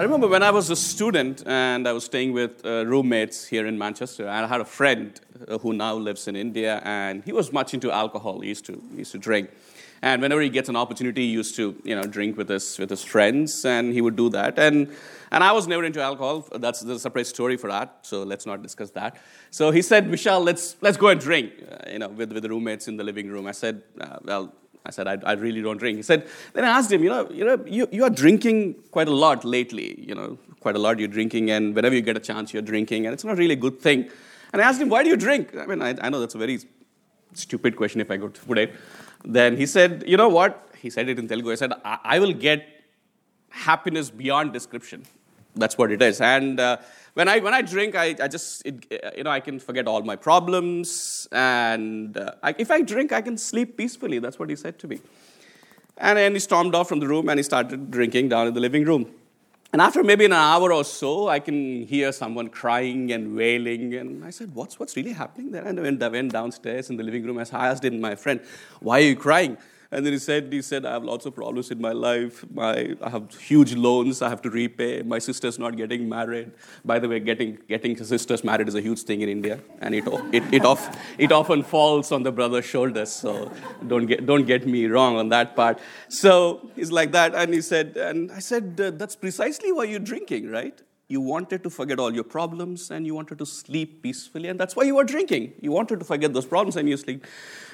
I remember when I was a student and I was staying with uh, roommates here in Manchester. I had a friend uh, who now lives in India, and he was much into alcohol. He used to he used to drink, and whenever he gets an opportunity, he used to you know drink with his with his friends, and he would do that. and And I was never into alcohol. That's the separate story for that. So let's not discuss that. So he said, Vishal, let's let's go and drink. Uh, you know, with with the roommates in the living room. I said, uh, well. I said, I, I, really don't drink. He said, then I asked him, you know, you, know you, you are drinking quite a lot lately, you know, quite a lot you're drinking, and whenever you get a chance, you're drinking, and it's not really a good thing. And I asked him, why do you drink? I mean, I, I know that's a very stupid question if I to put it. Then he said, you know what? He said it in Telugu. I said, I, I will get happiness beyond description. That's what it is. And uh, when I when I drink, I, I just it, you know I can forget all my problems, and uh, I, if I drink, I can sleep peacefully. That's what he said to me. And then he stormed off from the room and he started drinking down in the living room. And after maybe an hour or so, I can hear someone crying and wailing. And I said, What's, what's really happening there? And I went, I went downstairs in the living room. As I asked him, my friend, Why are you crying? And then he said, he said, I have lots of problems in my life. My, I have huge loans I have to repay. My sister's not getting married. By the way, getting, getting sisters married is a huge thing in India. And it, it, it, off, it often falls on the brother's shoulders. So don't get, don't get me wrong on that part. So he's like that. And he said, and I said, that's precisely why you're drinking, right? You wanted to forget all your problems and you wanted to sleep peacefully. And that's why you were drinking. You wanted to forget those problems and you sleep.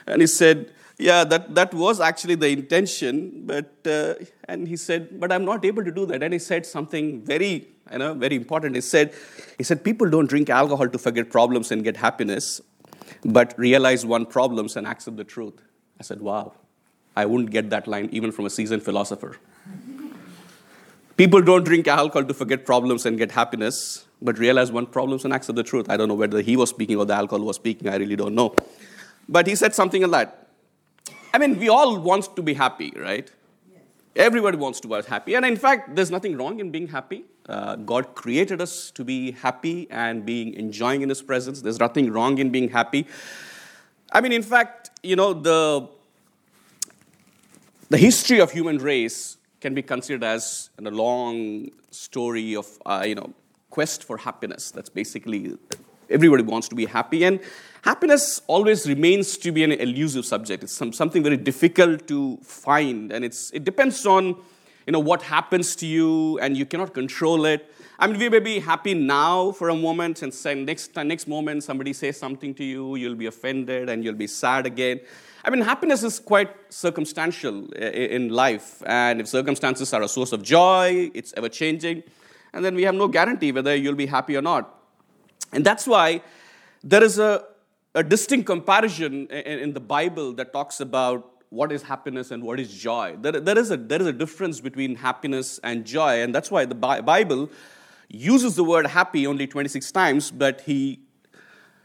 And he said, yeah, that, that was actually the intention. But, uh, and he said, but I'm not able to do that. And he said something very, you know, very important. He said, he said, people don't drink alcohol to forget problems and get happiness, but realize one problems and accept the truth. I said, wow, I wouldn't get that line even from a seasoned philosopher. People don't drink alcohol to forget problems and get happiness, but realize one problems and accept the truth. I don't know whether he was speaking or the alcohol was speaking. I really don't know. But he said something like that. I mean, we all want to be happy, right? Yes. Everybody wants to be happy. And in fact, there's nothing wrong in being happy. Uh, God created us to be happy and being enjoying in His presence. There's nothing wrong in being happy. I mean, in fact, you know, the, the history of human race can be considered as a long story of, uh, you know, quest for happiness. That's basically everybody wants to be happy. And happiness always remains to be an elusive subject. It's some, something very difficult to find, and it's, it depends on you know, what happens to you, and you cannot control it. I mean, we may be happy now for a moment, and next, next moment somebody says something to you, you'll be offended, and you'll be sad again. I mean, happiness is quite circumstantial eh, in life, and if circumstances are a source of joy, it's ever changing, and then we have no guarantee whether you'll be happy or not. And that's why there is a, a distinct comparison in, in the Bible that talks about what is happiness and what is joy. There, there, is a, there is a difference between happiness and joy, and that's why the Bible uses the word happy only 26 times, but he,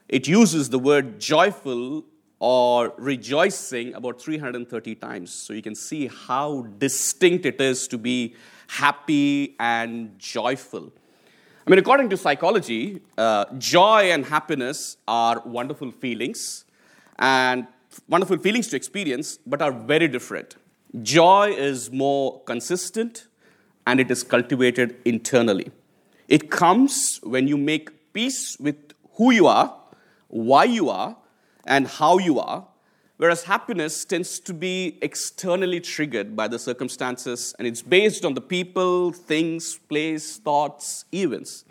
it uses the word joyful or rejoicing about 330 times. So you can see how distinct it is to be happy and joyful. I mean, according to psychology, uh, joy and happiness are wonderful feelings and wonderful feelings to experience, but are very different. Joy is more consistent and it is cultivated internally. It comes when you make peace with who you are, why you are, and how you are, Whereas happiness tends to be externally triggered by the circumstances and it's based on the people, things, place, thoughts, events.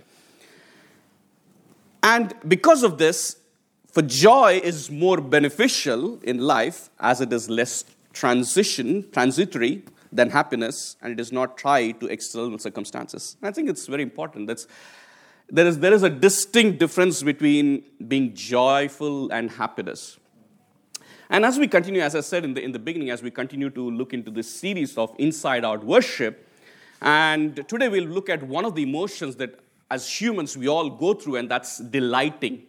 And because of this, for joy is more beneficial in life as it is less transition, transitory than happiness, and it is not tied to external circumstances. I think it's very important. That's, there, is, there is a distinct difference between being joyful and happiness. And as we continue, as I said in the, in the beginning, as we continue to look into this series of inside out worship, and today we'll look at one of the emotions that as humans we all go through, and that's delighting.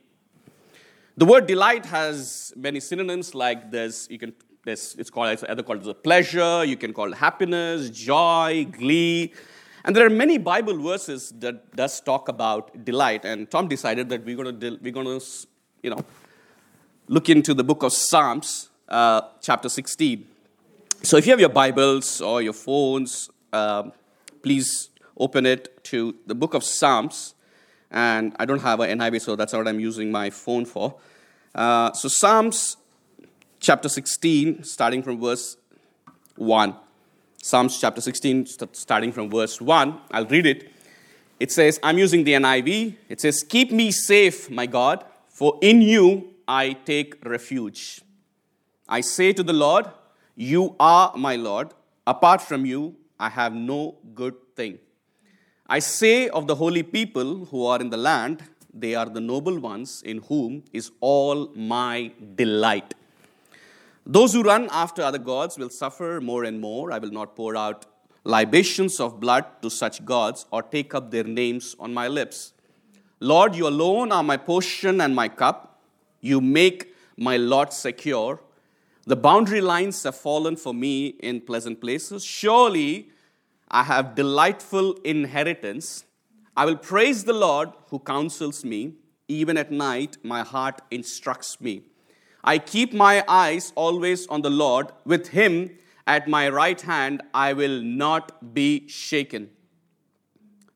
The word delight has many synonyms like there's, You can, this it's called, it's either called as pleasure, you can call it happiness, joy, glee. And there are many Bible verses that does talk about delight. And Tom decided that we're going to, we're going to you know, look into the book of Psalms, uh, chapter 16. So if you have your Bibles or your phones, um, please open it to the book of Psalms. And I don't have an NIV, so that's what I'm using my phone for. Uh, so, Psalms chapter 16, starting from verse 1. Psalms chapter 16, starting from verse 1. I'll read it. It says, I'm using the NIV. It says, Keep me safe, my God, for in you I take refuge. I say to the Lord, You are my Lord. Apart from you, I have no good thing. I say of the holy people who are in the land, they are the noble ones in whom is all my delight. Those who run after other gods will suffer more and more. I will not pour out libations of blood to such gods or take up their names on my lips. Lord, you alone are my portion and my cup. You make my lot secure. The boundary lines have fallen for me in pleasant places. Surely I have delightful inheritance. I will praise the Lord who counsels me. Even at night, my heart instructs me. I keep my eyes always on the Lord. With him at my right hand, I will not be shaken.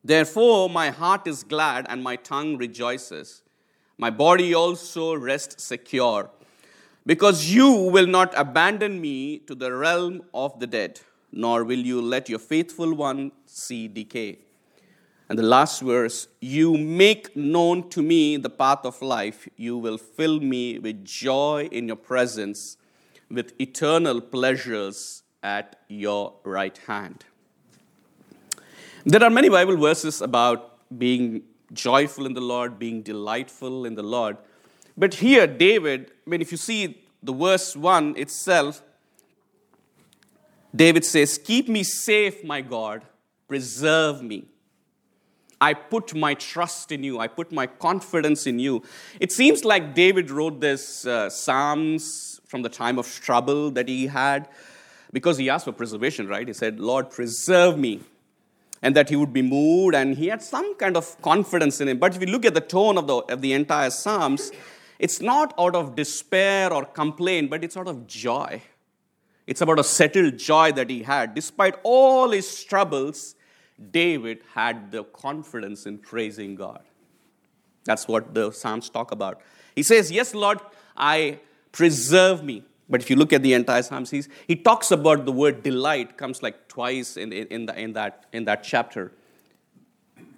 Therefore, my heart is glad and my tongue rejoices. My body also rests secure, because you will not abandon me to the realm of the dead nor will you let your faithful one see decay. And the last verse, you make known to me the path of life. You will fill me with joy in your presence, with eternal pleasures at your right hand. There are many Bible verses about being joyful in the Lord, being delightful in the Lord. But here, David, I mean, if you see the verse 1 itself, David says, Keep me safe, my God, preserve me. I put my trust in you. I put my confidence in you. It seems like David wrote this uh, Psalms from the time of trouble that he had because he asked for preservation, right? He said, Lord, preserve me. And that he would be moved, and he had some kind of confidence in him. But if you look at the tone of the, of the entire Psalms, it's not out of despair or complaint, but it's out of joy. It's about a settled joy that he had. Despite all his troubles, David had the confidence in praising God. That's what the Psalms talk about. He says, Yes, Lord, I preserve me. But if you look at the entire Psalms, he talks about the word delight, comes like twice in, in, in, the, in, that, in that chapter.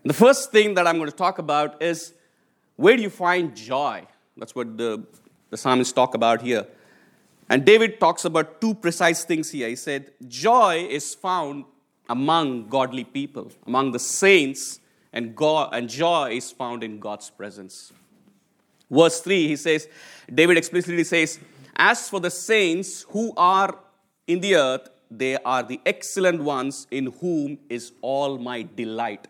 The first thing that I'm going to talk about is where do you find joy? That's what the, the psalmists talk about here. And David talks about two precise things here. He said, Joy is found among godly people, among the saints, and, God, and joy is found in God's presence. Verse 3, he says, David explicitly says, As for the saints who are in the earth, they are the excellent ones in whom is all my delight.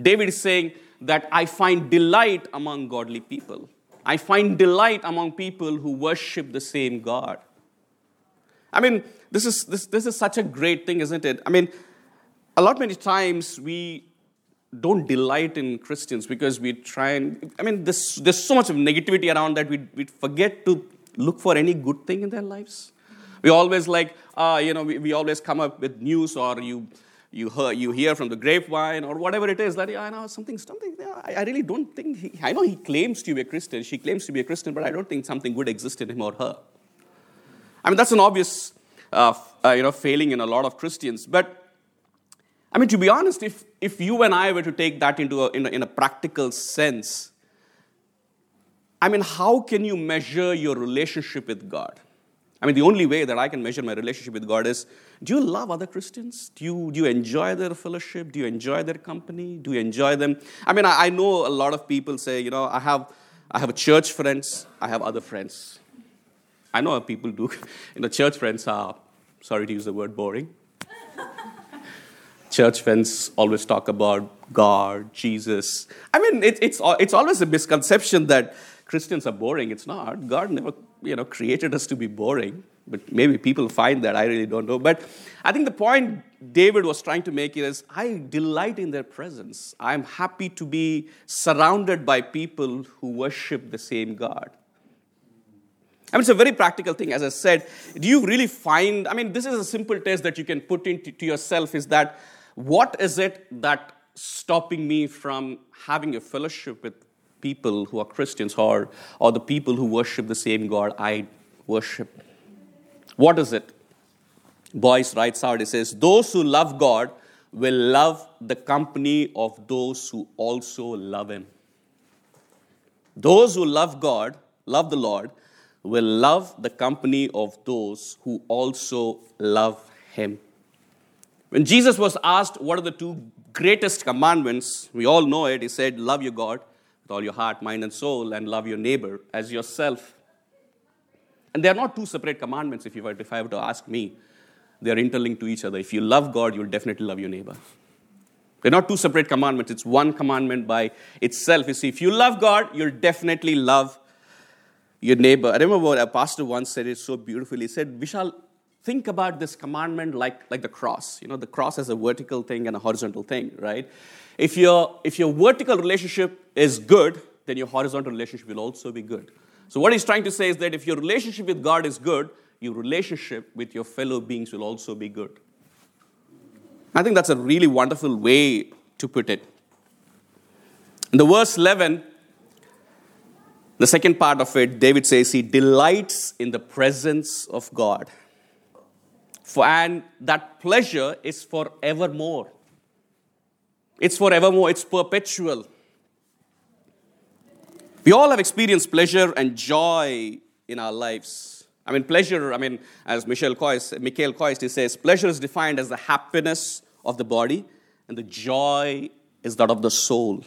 David is saying that I find delight among godly people. I find delight among people who worship the same God. I mean, this is, this, this is such a great thing, isn't it? I mean, a lot many times we don't delight in Christians because we try and, I mean, there's, there's so much of negativity around that we, we forget to look for any good thing in their lives. We always like, uh, you know, we, we always come up with news or you, you, hear, you hear from the grapevine or whatever it is that, yeah, I know something, something, yeah, I, I, really don't think, he, I know he claims to be a Christian, she claims to be a Christian, but I don't think something good exists in him or her. I mean, that's an obvious uh, uh, you know, failing in a lot of Christians. But I mean, to be honest, if, if you and I were to take that into a, in, a, in a practical sense, I mean, how can you measure your relationship with God? I mean, the only way that I can measure my relationship with God is do you love other Christians? Do you, do you enjoy their fellowship? Do you enjoy their company? Do you enjoy them? I mean, I, I know a lot of people say, you know, I have, I have church friends, I have other friends. I know people do. You know, church friends are, sorry to use the word boring. Church friends always talk about God, Jesus. I mean, it, it's, it's always a misconception that Christians are boring. It's not. God never you know, created us to be boring. But maybe people find that. I really don't know. But I think the point David was trying to make is I delight in their presence. I'm happy to be surrounded by people who worship the same God. I mean, it's a very practical thing. As I said, do you really find, I mean, this is a simple test that you can put into to yourself is that what is it that stopping me from having a fellowship with people who are Christians or, or the people who worship the same God I worship? What is it? Boice writes out, it says, Those who love God will love the company of those who also love Him. Those who love God, love the Lord, will love the company of those who also love Him. When Jesus was asked, What are the two greatest commandments? We all know it. He said, Love your God with all your heart, mind, and soul, and love your neighbor as yourself. And they are not two separate commandments, if, you were, if I were to ask me. They are interlinked to each other. If you love God, you'll definitely love your neighbor. They're not two separate commandments, it's one commandment by itself. You see, if you love God, you'll definitely love your neighbor. I remember a pastor once said it so beautifully. He said, Vishal, think about this commandment like, like the cross. You know, the cross has a vertical thing and a horizontal thing, right? If your, if your vertical relationship is good, then your horizontal relationship will also be good. So, what he's trying to say is that if your relationship with God is good, your relationship with your fellow beings will also be good. I think that's a really wonderful way to put it. In the verse 11, the second part of it, David says he delights in the presence of God. For, and that pleasure is forevermore. It's forevermore, it's perpetual. We all have experienced pleasure and joy in our lives. I mean, pleasure, I mean, as Michel Kois, Michael Kois he says, pleasure is defined as the happiness of the body, and the joy is that of the soul.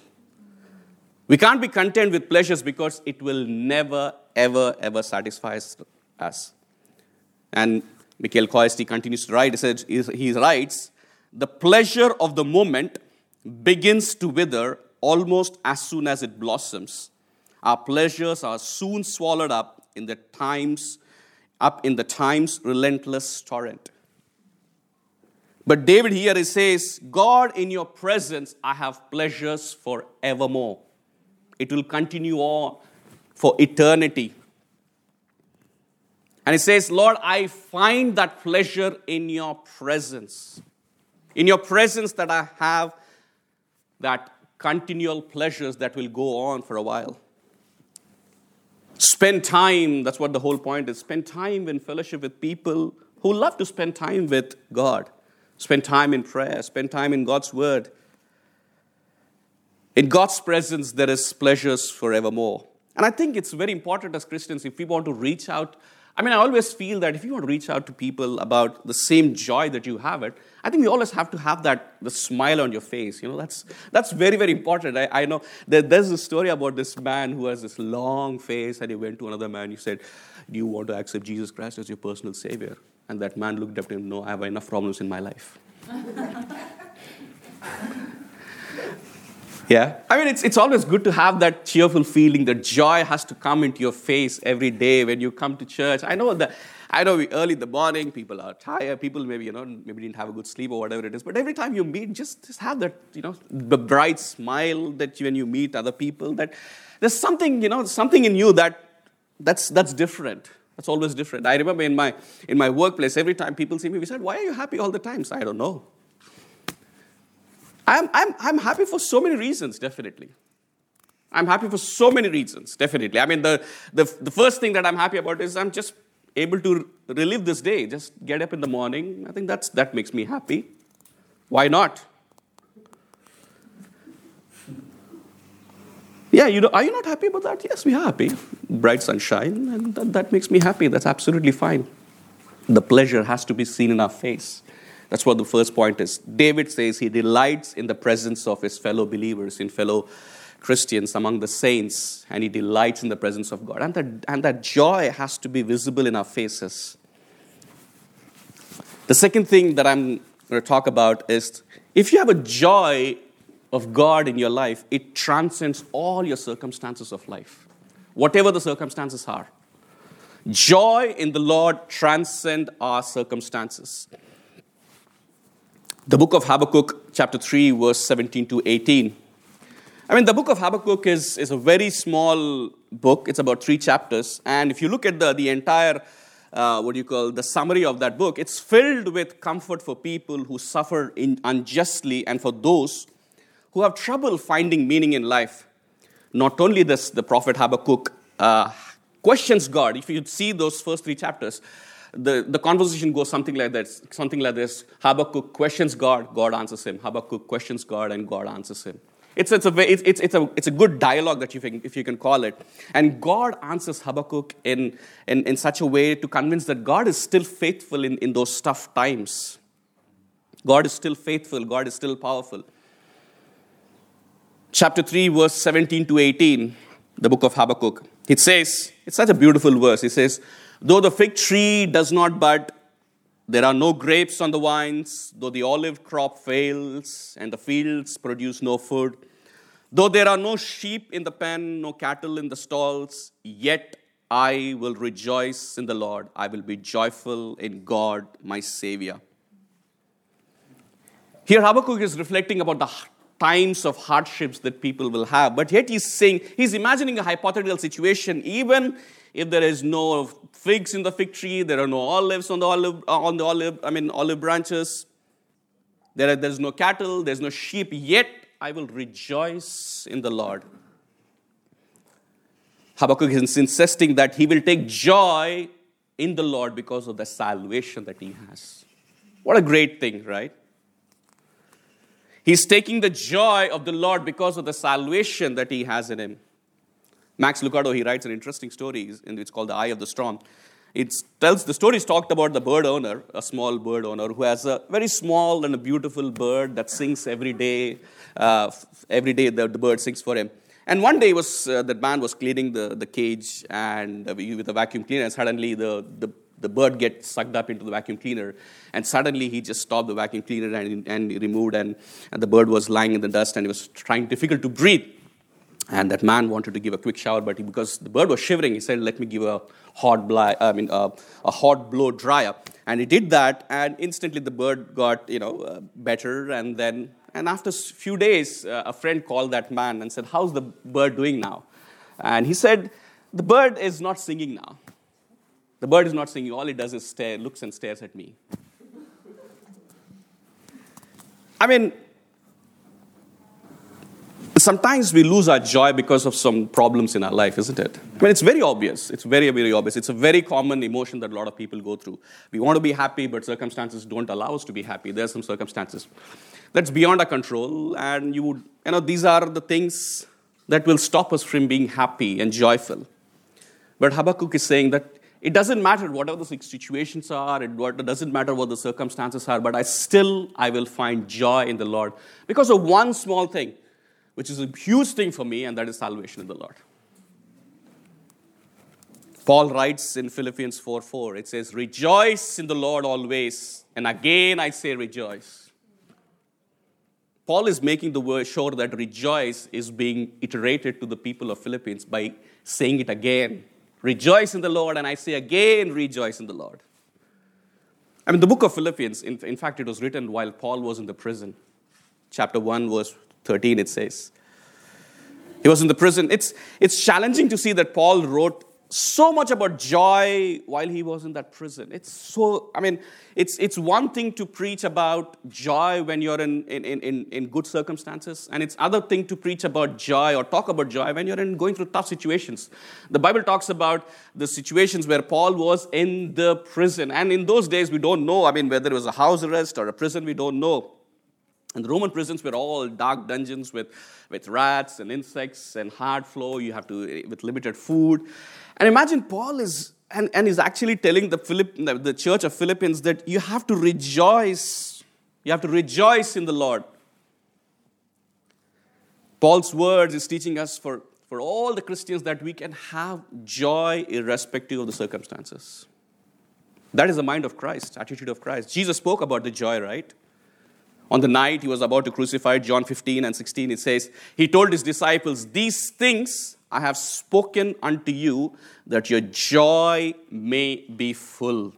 We can't be content with pleasures because it will never, ever, ever satisfy us. And Michael Kois continues to write, he, says, he writes, the pleasure of the moment begins to wither almost as soon as it blossoms our pleasures are soon swallowed up in the times, up in the time's relentless torrent. But David here he says, God, in your presence, I have pleasures forevermore. It will continue on for eternity. And he says, Lord, I find that pleasure in your presence. In your presence, that I have that continual pleasures that will go on for a while. Spend time, that's what the whole point is. Spend time in fellowship with people who love to spend time with God. Spend time in prayer, spend time in God's word. In God's presence, there is pleasures forevermore. And I think it's very important as Christians if we want to reach out I mean, I always feel that if you want to reach out to people about the same joy that you have it, I think we always have to have that the smile on your face. You know, that's that's very very important. I, I know that there's a story about this man who has this long face, and he went to another man. He said, "Do you want to accept Jesus Christ as your personal savior?" And that man looked up to him. No, I have enough problems in my life. Yeah. I mean, it's, it's always good to have that cheerful feeling. The joy has to come into your face every day when you come to church. I know that. I know early in the morning, people are tired. People maybe, you know, maybe didn't have a good sleep or whatever it is. But every time you meet, just, just have that, you know, the bright smile that you, when you meet other people, that there's something, you know, something in you that that's, that's different. That's always different. I remember in my, in my workplace, every time people see me, we said, why are you happy all the time? So I don't know. I'm, I'm, I'm happy for so many reasons, definitely. I'm happy for so many reasons, definitely. I mean, the, the, the first thing that I'm happy about is I'm just able to relive this day. Just get up in the morning. I think that's, that makes me happy. Why not? Yeah, you know, are you not happy about that? Yes, we are happy. Bright sunshine, and that, that makes me happy. That's absolutely fine. The pleasure has to be seen in our face. That's what the first point is. David says he delights in the presence of his fellow believers, in fellow Christians, among the saints, and he delights in the presence of God. And that, and that joy has to be visible in our faces. The second thing that I'm going to talk about is if you have a joy of God in your life, it transcends all your circumstances of life. whatever the circumstances are. Joy in the Lord transcend our circumstances. The book of Habakkuk, chapter 3, verse 17 to 18. I mean, the book of Habakkuk is, is a very small book. It's about three chapters. And if you look at the, the entire, uh, what do you call, the summary of that book, it's filled with comfort for people who suffer in, unjustly and for those who have trouble finding meaning in life. Not only this, the prophet Habakkuk uh, questions God. If you see those first three chapters, the, the conversation goes something like this something like this Habakkuk questions God, God answers him. Habakkuk questions God, and God answers him. It's, it's, a, it's, it's, it's, a, it's a good dialogue that you can, if you can call it. And God answers Habakkuk in, in, in such a way to convince that God is still faithful in, in those tough times. God is still faithful, God is still powerful. Chapter 3, verse 17 to 18, the book of Habakkuk. It says, it's such a beautiful verse. It says, Though the fig tree does not bud, there are no grapes on the vines, though the olive crop fails and the fields produce no food, though there are no sheep in the pen, no cattle in the stalls, yet I will rejoice in the Lord. I will be joyful in God, my Savior. Here, Habakkuk is reflecting about the times of hardships that people will have, but yet he's saying, he's imagining a hypothetical situation, even if there is no figs in the fig tree, there are no olives on the olive, uh, on the olive, I mean olive branches, there are, there's no cattle, there's no sheep, yet I will rejoice in the Lord. Habakkuk is insisting that he will take joy in the Lord because of the salvation that he has. What a great thing, right? He's taking the joy of the Lord because of the salvation that he has in him. Max Lucado, he writes an interesting story, it's called The Eye of the Storm. It tells the story is talked about the bird owner, a small bird owner who has a very small and a beautiful bird that sings every day. Uh, every day the, the, bird sings for him. And one day was uh, that man was cleaning the, the cage and uh, with a vacuum cleaner, and suddenly the, the, the bird gets sucked up into the vacuum cleaner. And suddenly he just stopped the vacuum cleaner and, and removed, and, and the bird was lying in the dust and it was trying difficult to breathe. And that man wanted to give a quick shower, but he, because the bird was shivering, he said, "Let me give a hot blow, I mean, uh, a hot blow dryer." And he did that, and instantly the bird got, you know, uh, better. And then, and after a few days, uh, a friend called that man and said, "How's the bird doing now?" And he said, "The bird is not singing now. The bird is not singing. All it does is stare, looks and stares at me." I mean, sometimes we lose our joy because of some problems in our life, isn't it? I mean, it's very obvious. It's very, very obvious. It's a very common emotion that a lot of people go through. We want to be happy, but circumstances don't allow us to be happy. There are some circumstances that's beyond our control, and you would, you know, these are the things that will stop us from being happy and joyful. But Habakkuk is saying that it doesn't matter whatever the situations are, it doesn't matter what the circumstances are, but I still I will find joy in the Lord because of one small thing which is a huge thing for me, and that is salvation in the Lord. Paul writes in Philippians 4 4, it says, Rejoice in the Lord always. And again I say, rejoice. Paul is making the word sure that rejoice is being iterated to the people of Philippines by saying it again. Rejoice in the Lord, and I say again, rejoice in the Lord. I mean, the book of Philippians, in, in fact, it was written while Paul was in the prison. Chapter 1, verse 13, it says. He was in the prison. It's, it's challenging to see that Paul wrote so much about joy while he was in that prison. It's so, I mean, it's, it's one thing to preach about joy when you're in, in, in, in good circumstances, and it's other thing to preach about joy or talk about joy when you're in going through tough situations. The Bible talks about the situations where Paul was in the prison, and in those days we don't know, I mean, whether it was a house arrest or a prison, we don't know. And the Roman prisons were all dark dungeons with, with rats and insects and hard floor. You have to, with limited food. And imagine Paul is, and, and is actually telling the, Philipp, the church of Philippines that you have to rejoice. You have to rejoice in the Lord. Paul's words is teaching us for, for all the Christians that we can have joy irrespective of the circumstances. That is the mind of Christ, attitude of Christ. Jesus spoke about the joy, right? On the night he was about to crucify, John 15 and 16, it says, He told his disciples, These things I have spoken unto you that your joy may be full.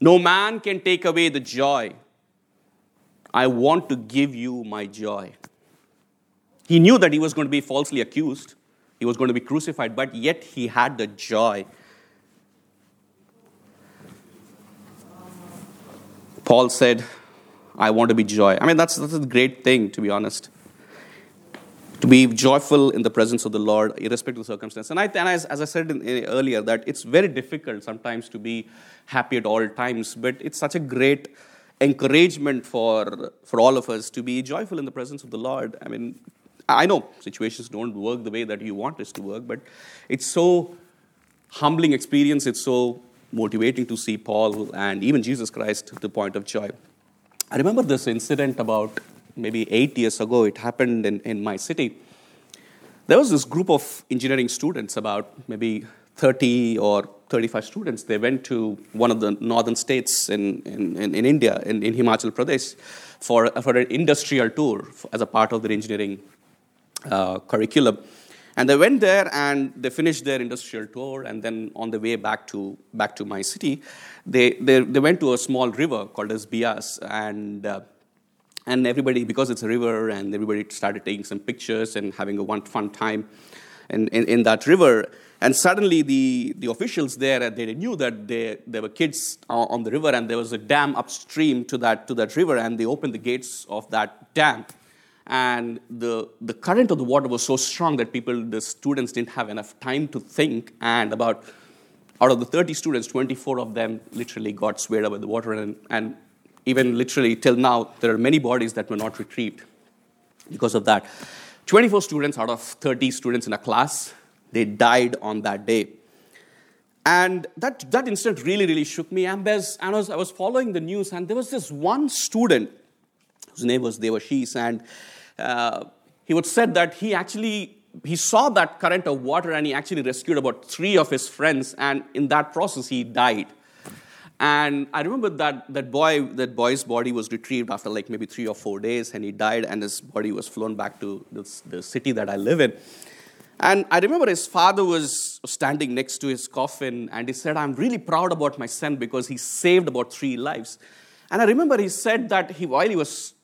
No man can take away the joy. I want to give you my joy. He knew that he was going to be falsely accused, he was going to be crucified, but yet he had the joy. Paul said, I want to be joy. I mean, that's, that's a great thing, to be honest. To be joyful in the presence of the Lord, irrespective of the circumstance. And, I, and as, as I said in, in, earlier, that it's very difficult sometimes to be happy at all times, but it's such a great encouragement for, for all of us to be joyful in the presence of the Lord. I mean, I know situations don't work the way that you want us to work, but it's so humbling experience. It's so motivating to see Paul and even Jesus Christ to the point of joy. I remember this incident about maybe eight years ago. It happened in, in my city. There was this group of engineering students, about maybe 30 or 35 students. They went to one of the northern states in, in, in, in India, in, in Himachal Pradesh, for, for an industrial tour as a part of their engineering uh, curriculum. And they went there and they finished their industrial tour. And then on the way back to, back to my city, they, they, they went to a small river called as Beas. And, uh, and everybody, because it's a river, and everybody started taking some pictures and having a one fun time in, in, in that river. And suddenly, the, the officials there uh, they knew that they, there were kids on the river, and there was a dam upstream to that, to that river, and they opened the gates of that dam and the, the current of the water was so strong that people, the students didn't have enough time to think, and about out of the 30 students, 24 of them literally got swayed away the water, and, and even literally till now, there are many bodies that were not retrieved because of that. 24 students out of 30 students in a class, they died on that day. And that, that incident really, really shook me. And, and I, was, I was following the news, and there was this one student whose name was Devashish, and uh, he would said that he actually he saw that current of water and he actually rescued about three of his friends and in that process he died and i remember that that boy that boy's body was retrieved after like maybe three or four days and he died and his body was flown back to the city that i live in and i remember his father was standing next to his coffin and he said i'm really proud about my son because he saved about three lives and i remember he said that he while he was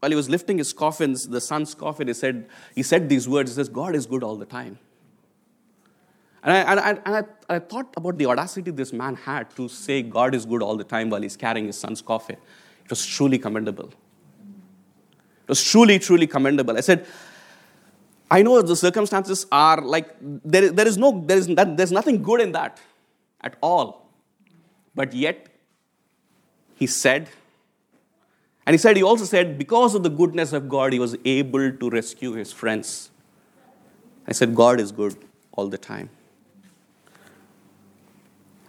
while he was lifting his coffins, the son's coffin, he said, he said these words. He says, God is good all the time. And I, and, I, and I, thought about the audacity this man had to say God is good all the time while he's carrying his son's coffin. It was truly commendable. It was truly, truly commendable. I said, I know the circumstances are like, there, there is no, there is, that, there's nothing good in that at all. But yet, he said, and he said, he also said, because of the goodness of God, he was able to rescue his friends. I said, God is good all the time.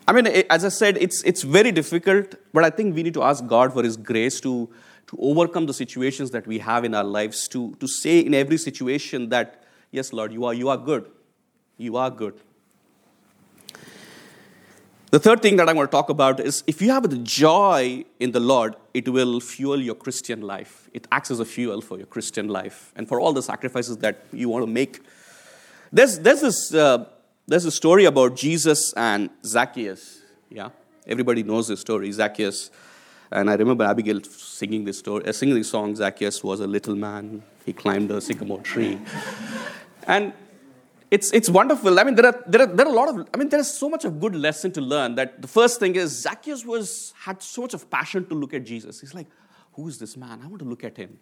I mean, as I said, it's, it's very difficult, but I think we need to ask God for His grace to, to overcome the situations that we have in our lives, to, to say in every situation that, yes, Lord, you are, you are good. You are good. The third thing that I want to talk about is if you have the joy in the Lord, it will fuel your Christian life. It acts as a fuel for your Christian life and for all the sacrifices that you want to make. There's, there's, this, uh, there's a story about Jesus and Zacchaeus. Yeah, everybody knows this story, Zacchaeus. And I remember Abigail singing this story, uh, singing this song. Zacchaeus was a little man. He climbed a sycamore tree. and it's, it's wonderful. I mean, there are, there, are, there are a lot of, I mean, there is so much of good lesson to learn that the first thing is Zacchaeus was, had so much of passion to look at Jesus. He's like, who is this man? I want to look at him.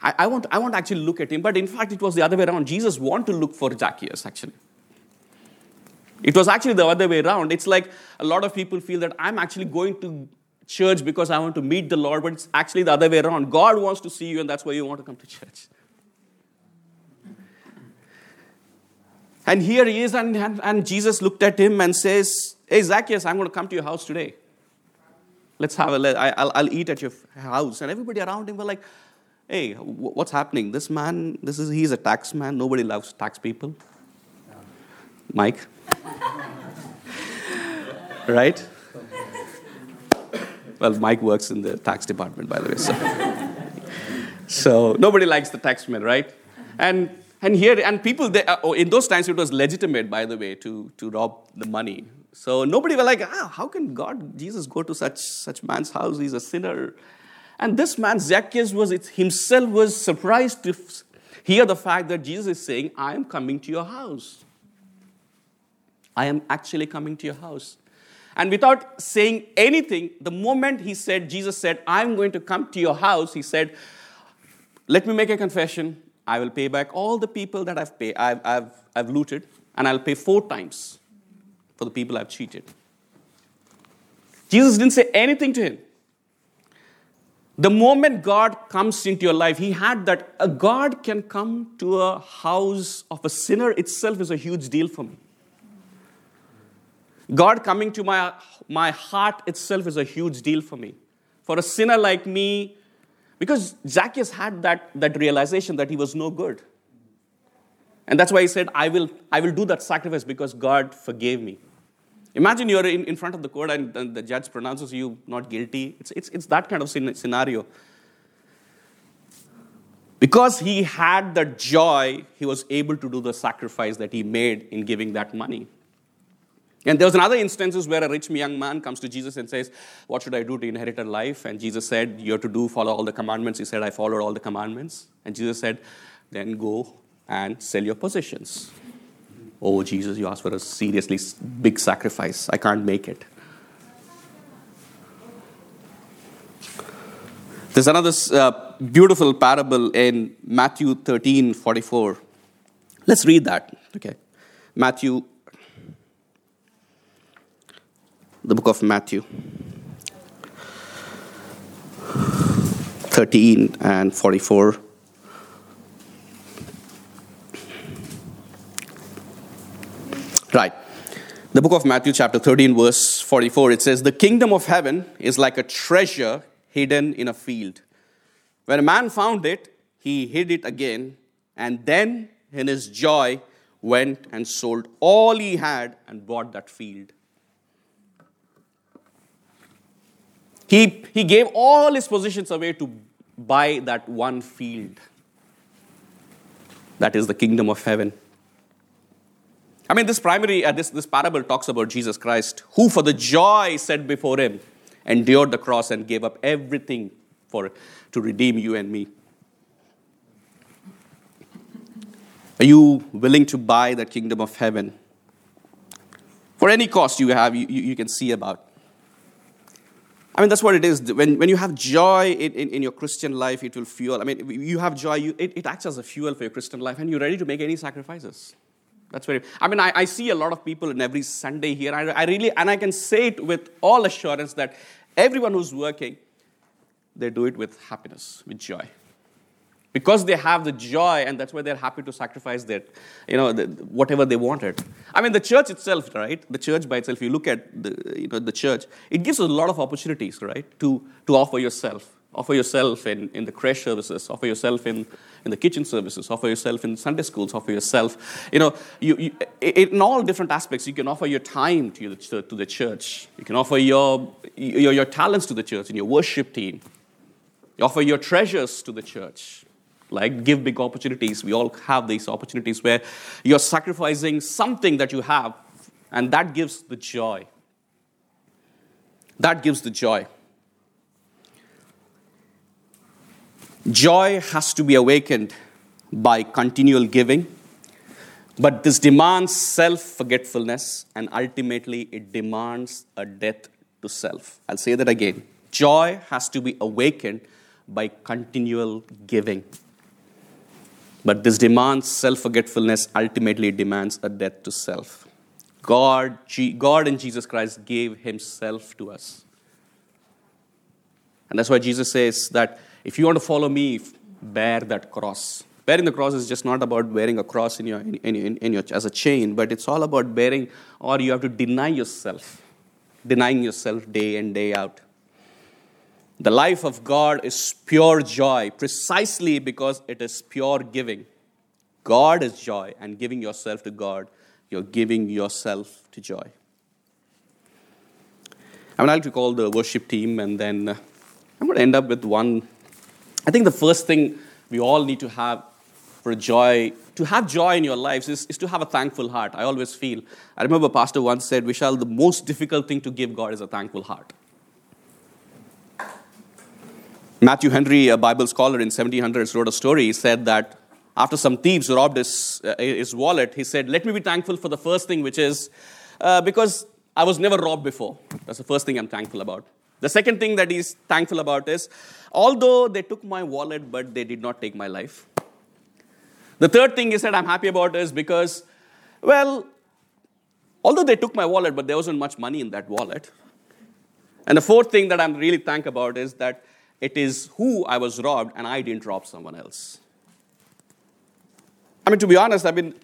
I, I, want, I want to actually look at him. But in fact, it was the other way around. Jesus wanted to look for Zacchaeus, actually. It was actually the other way around. It's like a lot of people feel that I'm actually going to church because I want to meet the Lord, but it's actually the other way around. God wants to see you, and that's why you want to come to church. And here he is, and, and, and Jesus looked at him and says, Hey, Zacchaeus, I'm going to come to your house today. Let's have a, I'll, I'll eat at your house. And everybody around him were like, Hey, what's happening? This man, this is, he's a tax man. Nobody loves tax people. Mike? right? Well, Mike works in the tax department, by the way. So, so nobody likes the taxman, right? And And here, and people, they, uh, in those times, it was legitimate, by the way, to, to rob the money. So nobody were like, ah, how can God, Jesus, go to such, such man's house? He's a sinner. And this man, Zacchaeus, was himself was surprised to hear the fact that Jesus is saying, I am coming to your house. I am actually coming to your house. And without saying anything, the moment he said, Jesus said, I'm going to come to your house, he said, Let me make a confession. I will pay back all the people that I've, paid, I've, I've, I've looted, and I'll pay four times for the people I've cheated. Jesus didn't say anything to him. The moment God comes into your life, He had that a God can come to a house of a sinner itself is a huge deal for me. God coming to my, my heart itself is a huge deal for me. For a sinner like me, because Zacchaeus had that, that realization that he was no good. And that's why he said, I will, I will do that sacrifice because God forgave me. Imagine you're in, in front of the court and, and the judge pronounces you not guilty. It's, it's, it's that kind of scenario. Because he had that joy, he was able to do the sacrifice that he made in giving that money. And there was another instances where a rich young man comes to Jesus and says, What should I do to inherit a life? And Jesus said, You have to do follow all the commandments. He said, I followed all the commandments. And Jesus said, Then go and sell your possessions. Oh, Jesus, you asked for a seriously big sacrifice. I can't make it. There's another uh, beautiful parable in Matthew 13 44. Let's read that. Okay. Matthew the book of Matthew 13 and 44. Right. The book of Matthew, chapter 13, verse 44, it says, The kingdom of heaven is like a treasure hidden in a field. When a man found it, he hid it again, and then in his joy went and sold all he had and bought that field. He, he gave all his possessions away to buy that one field. That is the kingdom of heaven. I mean, this primary, uh, this, this parable talks about Jesus Christ, who for the joy set before him endured the cross and gave up everything for, to redeem you and me. Are you willing to buy the kingdom of heaven? For any cost you have, you, you, you can see about. I mean, that's what it is. When, when you have joy in, in, in your Christian life, it will fuel. I mean, you have joy, you, it, it acts as a fuel for your Christian life, and you're ready to make any sacrifices. That's very, I mean, I, I see a lot of people in every Sunday here. I, I really, and I can say it with all assurance that everyone who's working, they do it with happiness, with joy because they have the joy and that's why they're happy to sacrifice their you know the, whatever they wanted. I mean the church itself right? The church by itself you look at the you know the church it gives us a lot of opportunities right? To to offer yourself. Offer yourself in, in the creche services. Offer yourself in, in the kitchen services. Offer yourself in sunday schools. Offer yourself you know you, you, in all different aspects you can offer your time to, the, to the church. You can offer your, your, your talents to the church in your worship team. You offer your treasures to the church like give big opportunities. We all have these opportunities where you're sacrificing something that you have, and that gives the joy. That gives the joy. Joy has to be awakened by continual giving, but this demands self forgetfulness, and ultimately, it demands a death to self. I'll say that again. Joy has to be awakened by continual giving. But this demands self forgetfulness, ultimately, demands a death to self. God, God in Jesus Christ gave Himself to us. And that's why Jesus says that if you want to follow me, bear that cross. Bearing the cross is just not about wearing a cross in your, in, in, in your, as a chain, but it's all about bearing, or you have to deny yourself, denying yourself day in, day out. The life of God is pure joy precisely because it is pure giving. God is joy, and giving yourself to God, you're giving yourself to joy. I would like to call the worship team, and then uh, I'm going to end up with one. I think the first thing we all need to have for joy, to have joy in your lives is, is to have a thankful heart. I always feel. I remember Pastor once said, Vishal, the most difficult thing to give God is a thankful heart. Matthew Henry, a Bible scholar in 1700s, wrote a story. He said that after some thieves robbed his, uh, his wallet, he said, Let me be thankful for the first thing, which is uh, because I was never robbed before. That's the first thing I'm thankful about. The second thing that he's thankful about is, although they took my wallet, but they did not take my life. The third thing he said I'm happy about is because, well, although they took my wallet, but there wasn't much money in that wallet. And the fourth thing that I'm really thankful about is that it is who I was robbed and I didn't rob someone else. I mean, to be honest, I mean,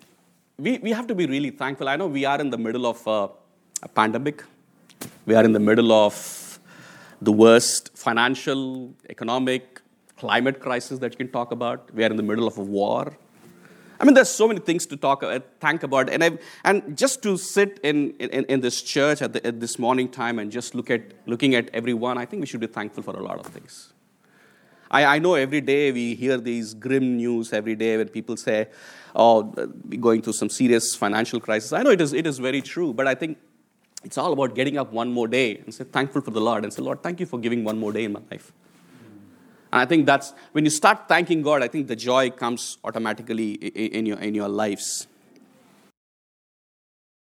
we, we have to be really thankful. I know we are in the middle of a, a pandemic, we are in the middle of the worst financial, economic, climate crisis that you can talk about. We are in the middle of a war. I mean, there's so many things to talk, uh, think about. And, i and just to sit in, in, in this church at, the, at, this morning time and just look at, looking at everyone, I think we should be thankful for a lot of things. I, I know every day we hear these grim news every day when people say, oh, we're going through some serious financial crisis. I know it is, it is very true, but I think it's all about getting up one more day and say, thankful for the Lord and say, Lord, thank you for giving one more day in my life. And I think that's when you start thanking God, I think the joy comes automatically in your, in your lives.